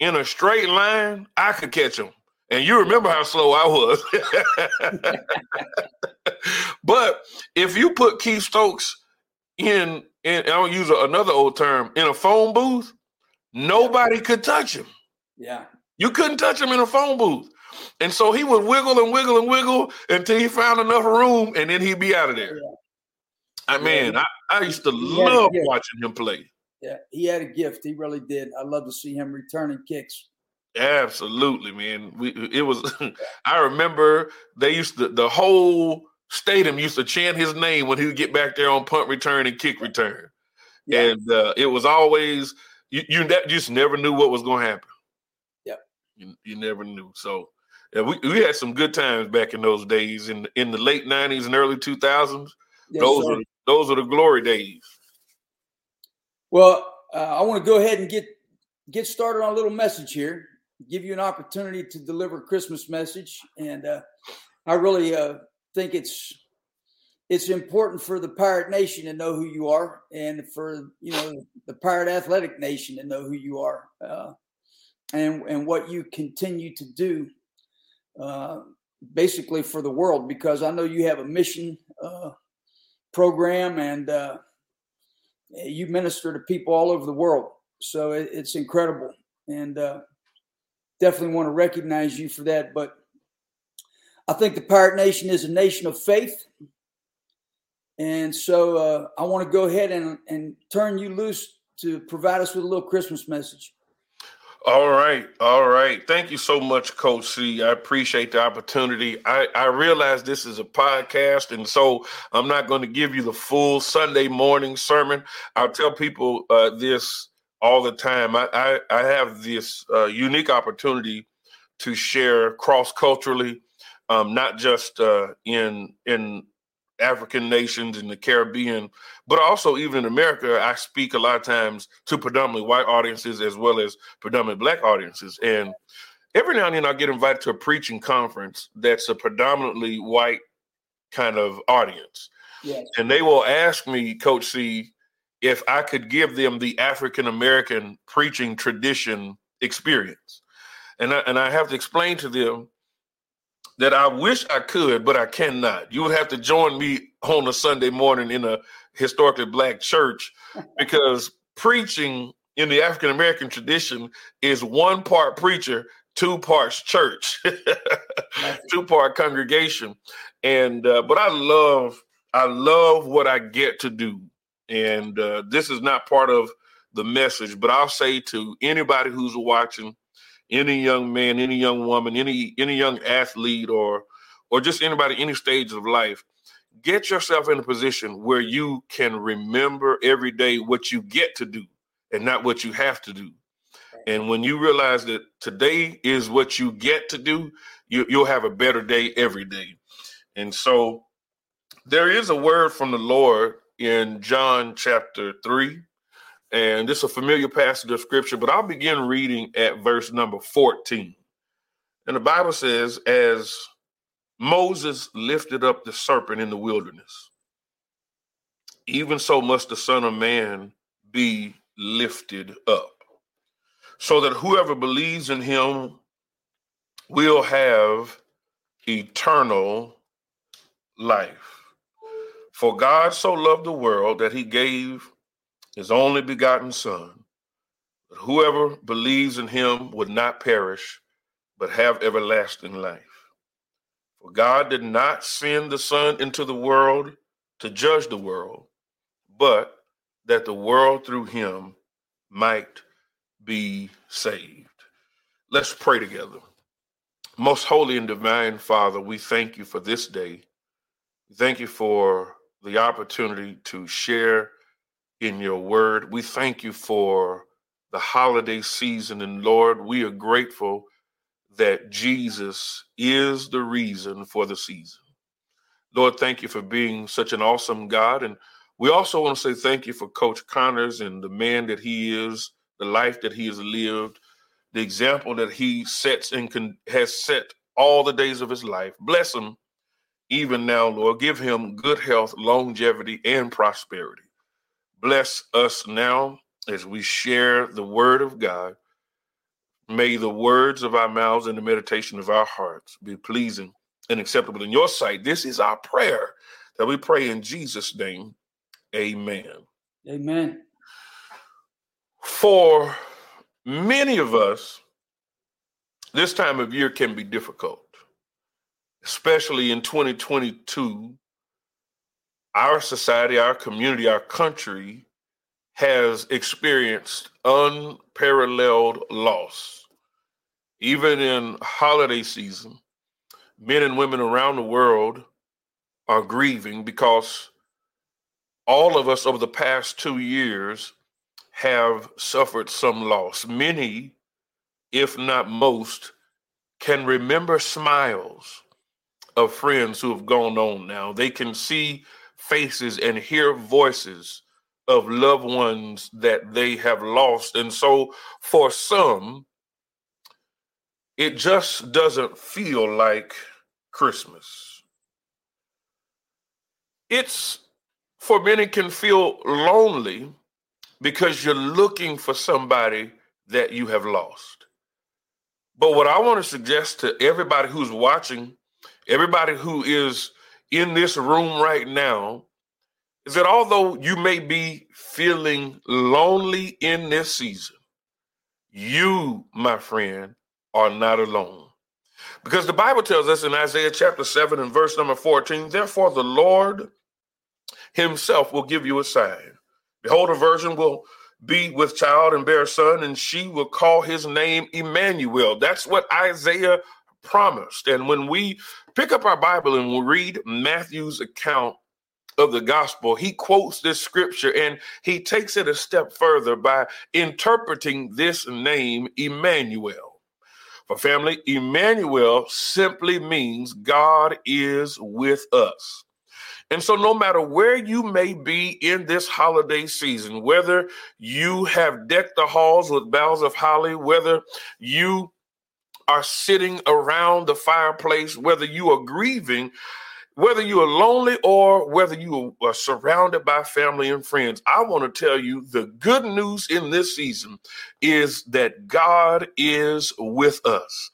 in a straight line, I could catch him. And you remember how slow I was. but if you put Keith Stokes in, in I'll use another old term, in a phone booth, nobody could touch him.
Yeah.
You couldn't touch him in a phone booth. And so he would wiggle and wiggle and wiggle until he found enough room and then he'd be out of there. Yeah. I mean. I, I used to love watching him play.
Yeah, he had a gift. He really did. I love to see him returning kicks.
Absolutely, man. We it was. I remember they used to the whole stadium used to chant his name when he would get back there on punt return and kick return, yeah. and uh, it was always you. You just never knew what was going to happen. You, you never knew. So yeah, we we had some good times back in those days in in the late nineties and early two thousands. Yes, those sir. are those are the glory days.
Well, uh, I want to go ahead and get get started on a little message here. Give you an opportunity to deliver a Christmas message, and uh, I really uh, think it's it's important for the Pirate Nation to know who you are, and for you know the Pirate Athletic Nation to know who you are, uh, and and what you continue to do, uh, basically for the world. Because I know you have a mission uh, program, and uh, you minister to people all over the world. So it, it's incredible, and uh, definitely want to recognize you for that. But I think the Pirate Nation is a nation of faith, and so uh, I want to go ahead and, and turn you loose to provide us with a little Christmas message.
All right, all right. Thank you so much, Coach C. I appreciate the opportunity. I, I realize this is a podcast, and so I'm not going to give you the full Sunday morning sermon. I'll tell people uh, this all the time. I, I, I have this uh, unique opportunity to share cross culturally, um, not just uh, in in African nations in the Caribbean, but also even in America, I speak a lot of times to predominantly white audiences as well as predominantly black audiences. And every now and then I get invited to a preaching conference that's a predominantly white kind of audience. Yes. And they will ask me, Coach C, if I could give them the African American preaching tradition experience. And I, and I have to explain to them that I wish I could, but I cannot. You would have to join me on a Sunday morning in a historically black church because preaching in the African American tradition is one part preacher, two parts church, two part congregation. And uh, but I love I love what I get to do. And uh, this is not part of the message, but I'll say to anybody who's watching any young man, any young woman, any any young athlete, or or just anybody, any stage of life, get yourself in a position where you can remember every day what you get to do and not what you have to do. And when you realize that today is what you get to do, you, you'll have a better day every day. And so there is a word from the Lord in John chapter 3, and this is a familiar passage of scripture, but I'll begin reading at verse number 14. And the Bible says, as Moses lifted up the serpent in the wilderness, even so must the Son of Man be lifted up, so that whoever believes in him will have eternal life. For God so loved the world that he gave his only begotten Son, that whoever believes in him would not perish, but have everlasting life. For God did not send the Son into the world to judge the world, but that the world through him might be saved. Let's pray together. Most holy and divine Father, we thank you for this day. Thank you for the opportunity to share in your word. We thank you for the holiday season. And Lord, we are grateful that Jesus is the reason for the season. Lord, thank you for being such an awesome God. And we also want to say thank you for Coach Connors and the man that he is, the life that he has lived, the example that he sets and con- has set all the days of his life. Bless him even now, Lord. Give him good health, longevity, and prosperity. Bless us now as we share the word of God. May the words of our mouths and the meditation of our hearts be pleasing and acceptable in your sight. This is our prayer that we pray in Jesus' name. Amen.
Amen.
For many of us, this time of year can be difficult, especially in 2022 our society, our community, our country has experienced unparalleled loss. Even in holiday season, men and women around the world are grieving because all of us over the past two years have suffered some loss. Many, if not most, can remember smiles of friends who have gone on now. They can see faces and hear voices of loved ones that they have lost. And so for some, it just doesn't feel like Christmas. It's for many can feel lonely because you're looking for somebody that you have lost. But what I want to suggest to everybody who's watching, everybody who is in this room right now is that although you may be feeling lonely in this season, you, my friend, are not alone. Because the Bible tells us in Isaiah chapter 7 and verse number 14, therefore the Lord himself will give you a sign. Behold, a virgin will be with child and bear a son, and she will call his name Emmanuel. That's what Isaiah promised. And when we pick up our Bible and we read Matthew's account of the gospel, he quotes this scripture and he takes it a step further by interpreting this name Emmanuel. For family, Emmanuel simply means God is with us. And so, no matter where you may be in this holiday season, whether you have decked the halls with boughs of holly, whether you are sitting around the fireplace, whether you are grieving, whether you are lonely or whether you are surrounded by family and friends, I want to tell you the good news in this season is that God is with us.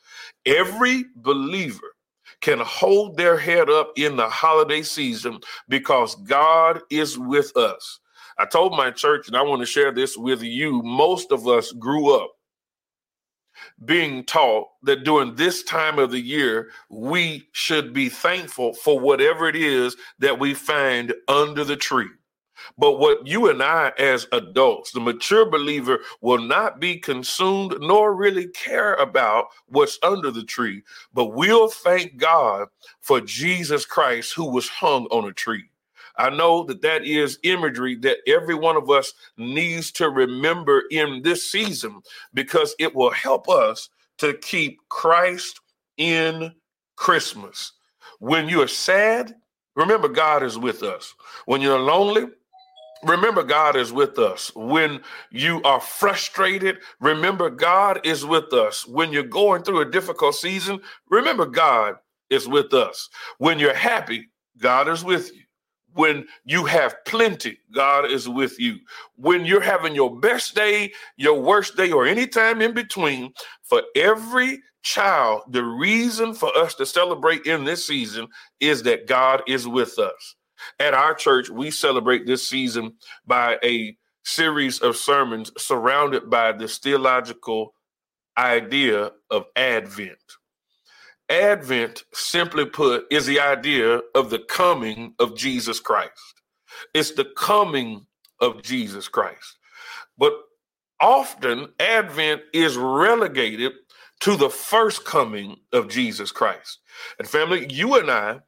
Every believer can hold their head up in the holiday season because God is with us. I told my church, and I want to share this with you. Most of us grew up being taught that during this time of the year, we should be thankful for whatever it is that we find under the tree. But what you and I, as adults, the mature believer, will not be consumed nor really care about what's under the tree, but we'll thank God for Jesus Christ who was hung on a tree. I know that that is imagery that every one of us needs to remember in this season because it will help us to keep Christ in Christmas. When you're sad, remember God is with us. When you're lonely, Remember, God is with us. When you are frustrated, remember, God is with us. When you're going through a difficult season, remember, God is with us. When you're happy, God is with you. When you have plenty, God is with you. When you're having your best day, your worst day, or any time in between, for every child, the reason for us to celebrate in this season is that God is with us. At our church, we celebrate this season by a series of sermons surrounded by this theological idea of Advent. Advent, simply put, is the idea of the coming of Jesus Christ. It's the coming of Jesus Christ. But often, Advent is relegated to the first coming of Jesus Christ. And family, you and I,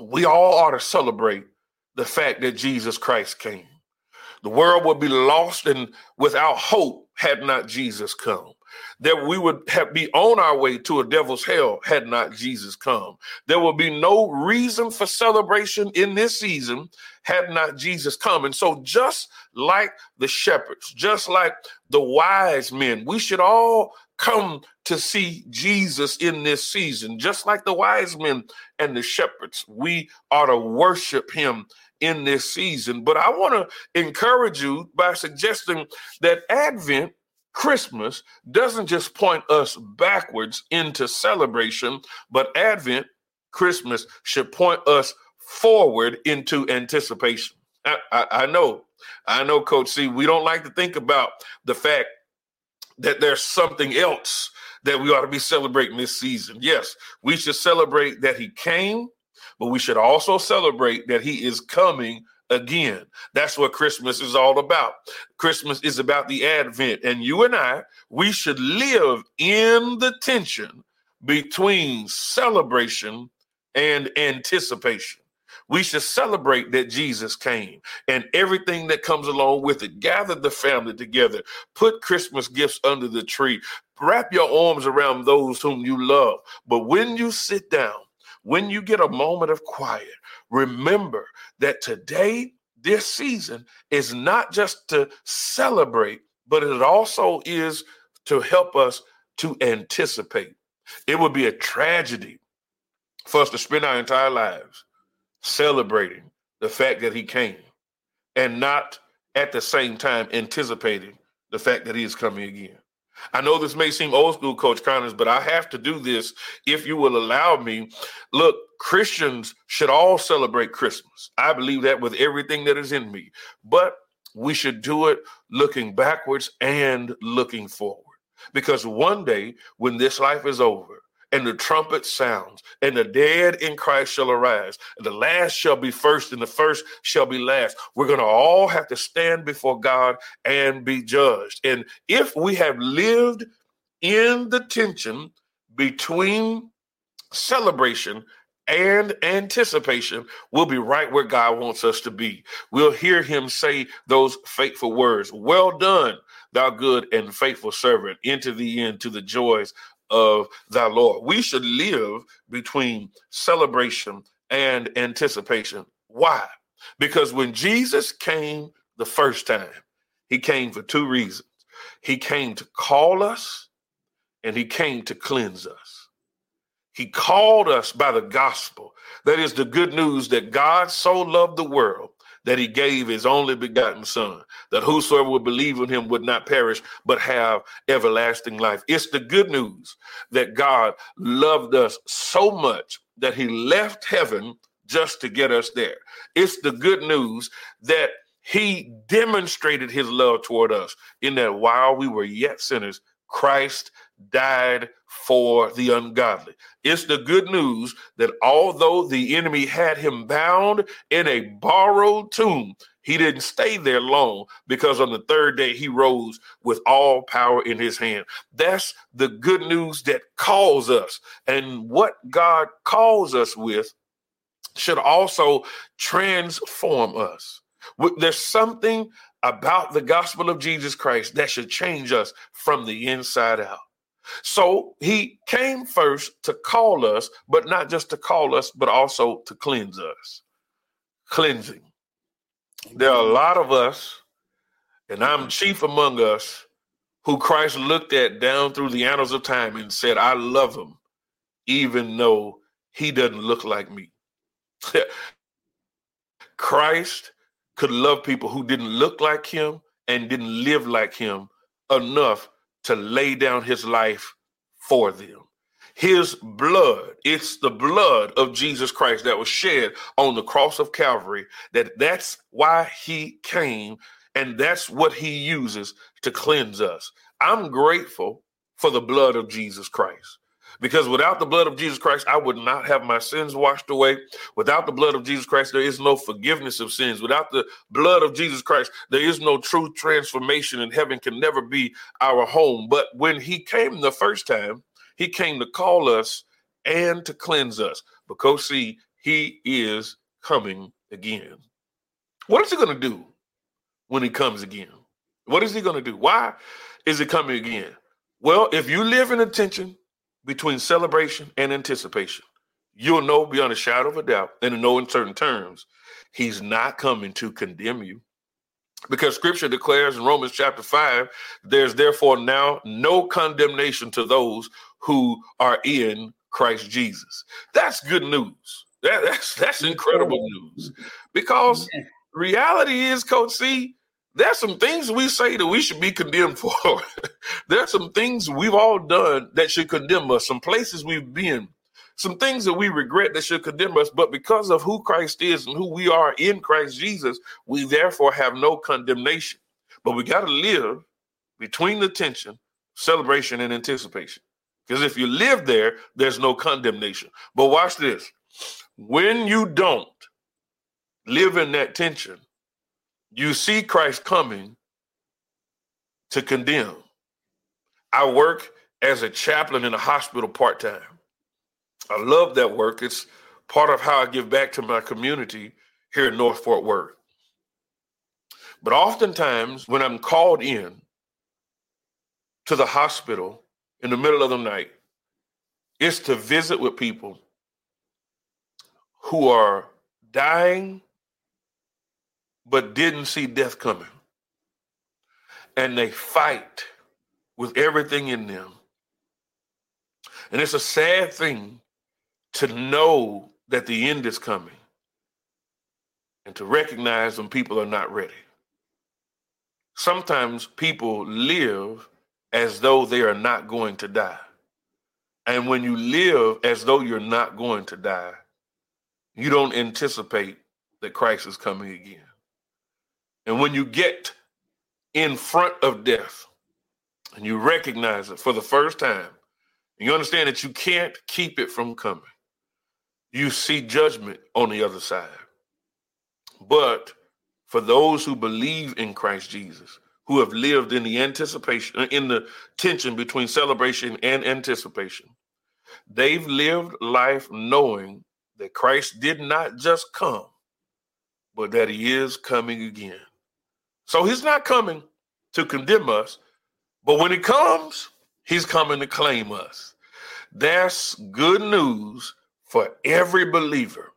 we all ought to celebrate the fact that Jesus Christ came. The world would be lost and without hope had not Jesus come that we would have be on our way to a devil's hell had not Jesus come. There will be no reason for celebration in this season had not Jesus come. And so, just like the shepherds, just like the wise men, we should all come to see Jesus in this season. Just like the wise men and the shepherds, we ought to worship him in this season. But I want to encourage you by suggesting that Advent Christmas doesn't just point us backwards into celebration, but Advent, Christmas, should point us forward into anticipation. I, I, I, know, I know, Coach C, we don't like to think about the fact that there's something else that we ought to be celebrating this season. Yes, we should celebrate that he came, but we should also celebrate that he is coming again. That's what Christmas is all about. Christmas is about the Advent. And you and I, we should live in the tension between celebration and anticipation. We should celebrate that Jesus came and everything that comes along with it. Gather the family together, put Christmas gifts under the tree, wrap your arms around those whom you love. But when you sit down, when you get a moment of quiet, remember that today, this season, is not just to celebrate, but it also is to help us to anticipate. It would be a tragedy for us to spend our entire lives celebrating the fact that he came and not at the same time anticipating the fact that he is coming again. I know this may seem old school, Coach Connors, but I have to do this if you will allow me. Look, Christians should all celebrate Christmas. I believe that with everything that is in me, but we should do it looking backwards and looking forward. Because one day when this life is over and the trumpet sounds, and the dead in Christ shall arise, and the last shall be first, and the first shall be last. We're going to all have to stand before God and be judged. And if we have lived in the tension between celebration and anticipation, we'll be right where God wants us to be. We'll hear him say those fateful words Well done, thou good and faithful servant, into the end to the joys of thy Lord. We should live between celebration and anticipation. Why? Because when Jesus came the first time, he came for two reasons. He came to call us and he came to cleanse us. He called us by the gospel. That is the good news that God so loved the world that he gave his only begotten son, that whosoever would believe in him would not perish, but have everlasting life. It's the good news that God loved us so much that he left heaven just to get us there. It's the good news that he demonstrated his love toward us in that while we were yet sinners, Christ died for the ungodly. It's the good news that although the enemy had him bound in a borrowed tomb, he didn't stay there long because on the third day he rose with all power in his hand. That's the good news that calls us. And what God calls us with should also transform us. There's something about the gospel of Jesus Christ that should change us from the inside out. So he came first to call us, but not just to call us, but also to cleanse us. Cleansing. There are a lot of us, and I'm chief among us, who Christ looked at down through the annals of time and said, I love him, even though he doesn't look like me. Christ could love people who didn't look like him and didn't live like him enough to lay down his life for them. His blood, it's the blood of Jesus Christ that was shed on the cross of Calvary. That that's why he came and that's what he uses to cleanse us. I'm grateful for the blood of Jesus Christ. Because without the blood of Jesus Christ, I would not have my sins washed away. Without the blood of Jesus Christ, there is no forgiveness of sins. Without the blood of Jesus Christ, there is no true transformation, and heaven can never be our home. But when He came the first time, He came to call us and to cleanse us. Because, see, He is coming again. What is He going to do when He comes again? What is He going to do? Why is He coming again? Well, if you live in attention, between celebration and anticipation. You'll know beyond a shadow of a doubt, and to know in certain terms, he's not coming to condemn you. Because scripture declares in Romans chapter 5, there's therefore now no condemnation to those who are in Christ Jesus. That's good news. That, that's that's incredible news. Because reality is, Coach C, there's some things we say that we should be condemned for. there's some things we've all done that should condemn us, some places we've been, some things that we regret that should condemn us. But because of who Christ is and who we are in Christ Jesus, we therefore have no condemnation. But we got to live between the tension, celebration, and anticipation. Because if you live there, there's no condemnation. But watch this when you don't live in that tension, you see Christ coming to condemn. I work as a chaplain in a hospital part time. I love that work. It's part of how I give back to my community here in North Fort Worth. But oftentimes, when I'm called in to the hospital in the middle of the night, it's to visit with people who are dying but didn't see death coming. And they fight with everything in them. And it's a sad thing to know that the end is coming and to recognize when people are not ready. Sometimes people live as though they are not going to die. And when you live as though you're not going to die, you don't anticipate that Christ is coming again. And when you get in front of death and you recognize it for the first time, And you understand that you can't keep it from coming. You see judgment on the other side. But for those who believe in Christ Jesus, who have lived in the anticipation, uh, in the tension between celebration and anticipation, they've lived life knowing that Christ did not just come, but that he is coming again. So he's not coming to condemn us, but when he comes, he's coming to claim us. That's good news for every believer.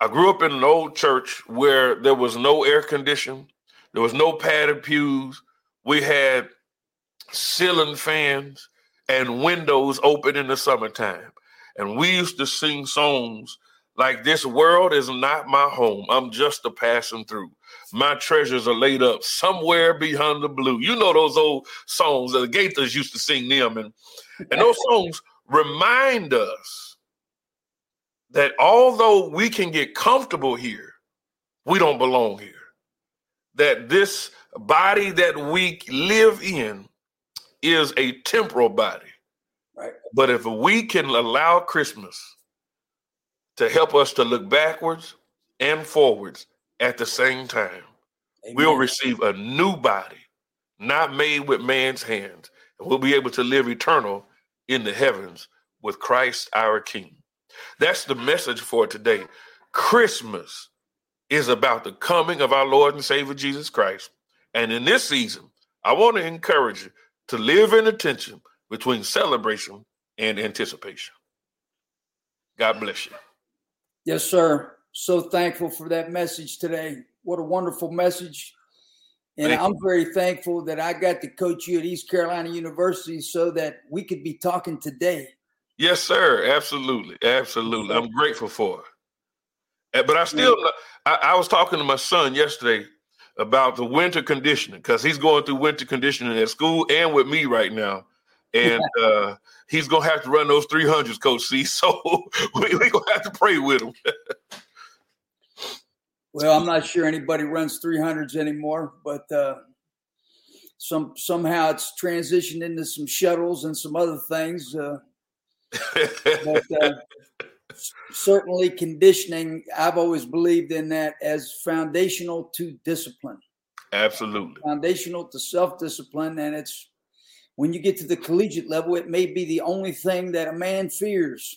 I grew up in an old church where there was no air conditioning, there was no padded pews. We had ceiling fans and windows open in the summertime. And we used to sing songs like this world is not my home. I'm just a passing through. My treasures are laid up somewhere beyond the blue. You know those old songs that the Gaithers used to sing them, and and those songs remind us that although we can get comfortable here, we don't belong here. That this body that we live in is a temporal body.
Right.
But if we can allow Christmas to help us to look backwards and forwards at the same time. Amen. We'll receive a new body, not made with man's hands, and we'll be able to live eternal in the heavens with Christ our King. That's the message for today. Christmas is about the coming of our Lord and Savior Jesus Christ. And in this season, I want to encourage you to live in attention between celebration and anticipation. God bless you.
Yes, sir. So thankful for that message today. What a wonderful message. And Thank I'm you. very thankful that I got to coach you at East Carolina University so that we could be talking today.
Yes, sir. Absolutely. Absolutely. I'm grateful for it. Eh, but I still, I, I was talking to my son yesterday about the winter conditioning because he's going through winter conditioning at school and with me right now. And uh, he's gonna have to run those 300s, Coach C. So we, we gonna have to pray with him.
well, I'm not sure anybody runs 300s anymore, but uh, some somehow it's transitioned into some shuttles and some other things. Uh, but, uh, certainly, conditioning. I've always believed in that as foundational to discipline.
Absolutely,
foundational to self discipline, and it's when you get to the collegiate level, it may be the only thing that a man fears.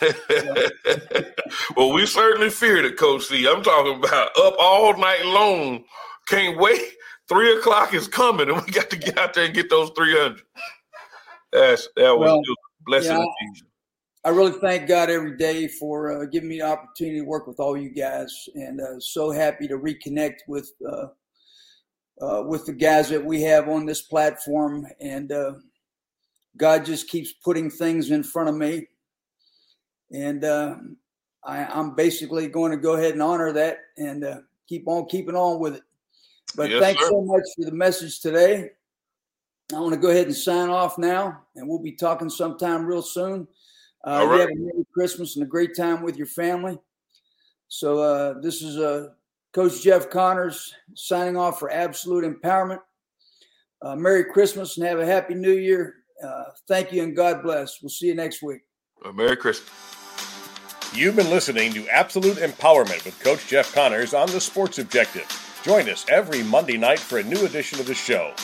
well, we certainly feared it, Coach C. I'm talking about up all night long. Can't wait. Three o'clock is coming, and we got to get out there and get those 300. That's that was well, blessing. Yeah,
I really thank God every day for uh, giving me the opportunity to work with all you guys, and uh, so happy to reconnect with uh, uh, with the guys that we have on this platform. And uh, God just keeps putting things in front of me. And uh, I, am basically going to go ahead and honor that and uh, keep on keeping on with it. But yes, thanks sir. so much for the message today. I want to go ahead and sign off now, and we'll be talking sometime real soon. Uh, right. You have a Merry Christmas and a great time with your family. So uh, this is a Coach Jeff Connors signing off for Absolute Empowerment. Uh, Merry Christmas and have a Happy New Year. Uh, thank you and God bless. We'll see you next week.
Uh, Merry Christmas.
You've been listening to Absolute Empowerment with Coach Jeff Connors on the Sports Objective. Join us every Monday night for a new edition of the show.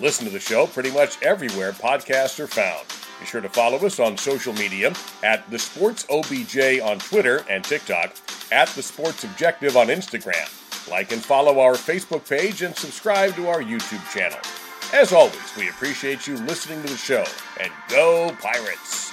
Listen to the show pretty much everywhere podcasts are found. Be sure to follow us on social media at the Sports OBJ on Twitter and TikTok, at the Sports Objective on Instagram. Like and follow our Facebook page and subscribe to our YouTube channel. As always, we appreciate you listening to the show, and go Pirates!